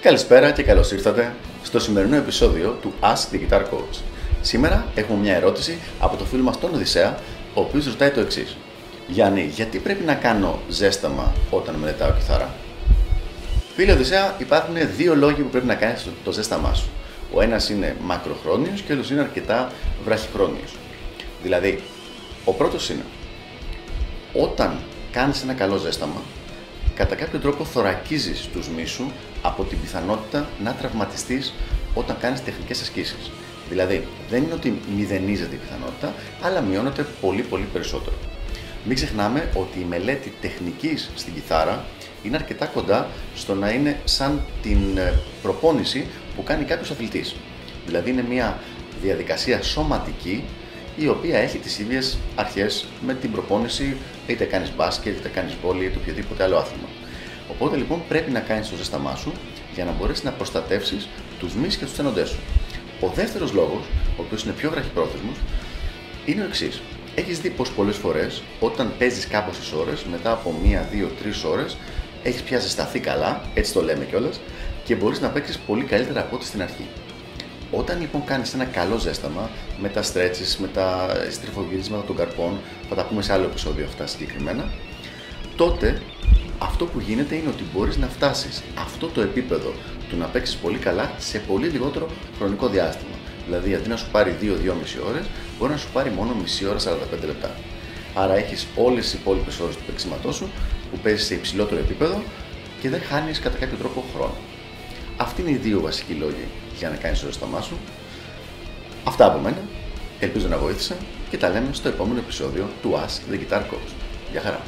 Καλησπέρα και καλώς ήρθατε στο σημερινό επεισόδιο του Ask the Guitar Coach. Σήμερα έχουμε μια ερώτηση από το φίλο μας τον Οδυσσέα, ο οποίος ρωτάει το εξής. Γιάννη, γιατί πρέπει να κάνω ζέσταμα όταν μελετάω κιθάρα; Φίλε Οδυσσέα, υπάρχουν δύο λόγοι που πρέπει να κάνεις το ζέσταμά σου. Ο ένας είναι μακροχρόνιος και ο άλλος είναι αρκετά βραχυχρόνιος. Δηλαδή, ο πρώτος είναι όταν κάνεις ένα καλό ζέσταμα, κατά κάποιο τρόπο θωρακίζεις τους μίσους από την πιθανότητα να τραυματιστείς όταν κάνεις τεχνικές ασκήσεις. Δηλαδή, δεν είναι ότι μηδενίζεται η πιθανότητα, αλλά μειώνεται πολύ πολύ περισσότερο. Μην ξεχνάμε ότι η μελέτη τεχνικής στην κιθάρα είναι αρκετά κοντά στο να είναι σαν την ε, προπόνηση που κάνει κάποιος αθλητής. Δηλαδή είναι μια διαδικασία σωματική η οποία έχει τις ίδιες αρχές με την προπόνηση είτε κάνεις μπάσκετ, είτε κάνεις βόλη, είτε οποιοδήποτε άλλο άθλημα. Οπότε λοιπόν πρέπει να κάνεις το ζέσταμά σου για να μπορέσεις να προστατεύσεις τους μυς και τους τένοντές σου. Ο δεύτερος λόγος, ο οποίος είναι πιο βραχυπρόθεσμος, είναι ο εξής. Έχεις δει πως πολλές φορές όταν παίζεις κάποιε ώρες, μετά από μία, δύο, τρεις ώρες, έχεις πια ζεσταθεί καλά, έτσι το λέμε κιόλας, και μπορείς να παίξεις πολύ καλύτερα από ό,τι στην αρχή. Όταν λοιπόν κάνεις ένα καλό ζέσταμα με τα stretches, με τα στριφογυρίσματα των καρπών, θα τα πούμε σε άλλο επεισόδιο αυτά συγκεκριμένα, τότε αυτό που γίνεται είναι ότι μπορείς να φτάσεις αυτό το επίπεδο του να παίξεις πολύ καλά σε πολύ λιγότερο χρονικό διάστημα. Δηλαδή, αντί να σου πάρει 2-2,5 ώρες, μπορεί να σου πάρει μόνο μισή ώρα 45 λεπτά. Άρα έχεις όλες τι υπόλοιπες ώρες του παίξηματός σου που παίζεις σε υψηλότερο επίπεδο και δεν χάνεις κατά κάποιο τρόπο χρόνο. Αυτοί είναι οι δύο βασικοί λόγοι για να κάνεις το ζεσταμά σου. Αυτά από μένα. Ελπίζω να βοήθησα και τα λέμε στο επόμενο επεισόδιο του Ask the Guitar Coach. Γεια χαρά!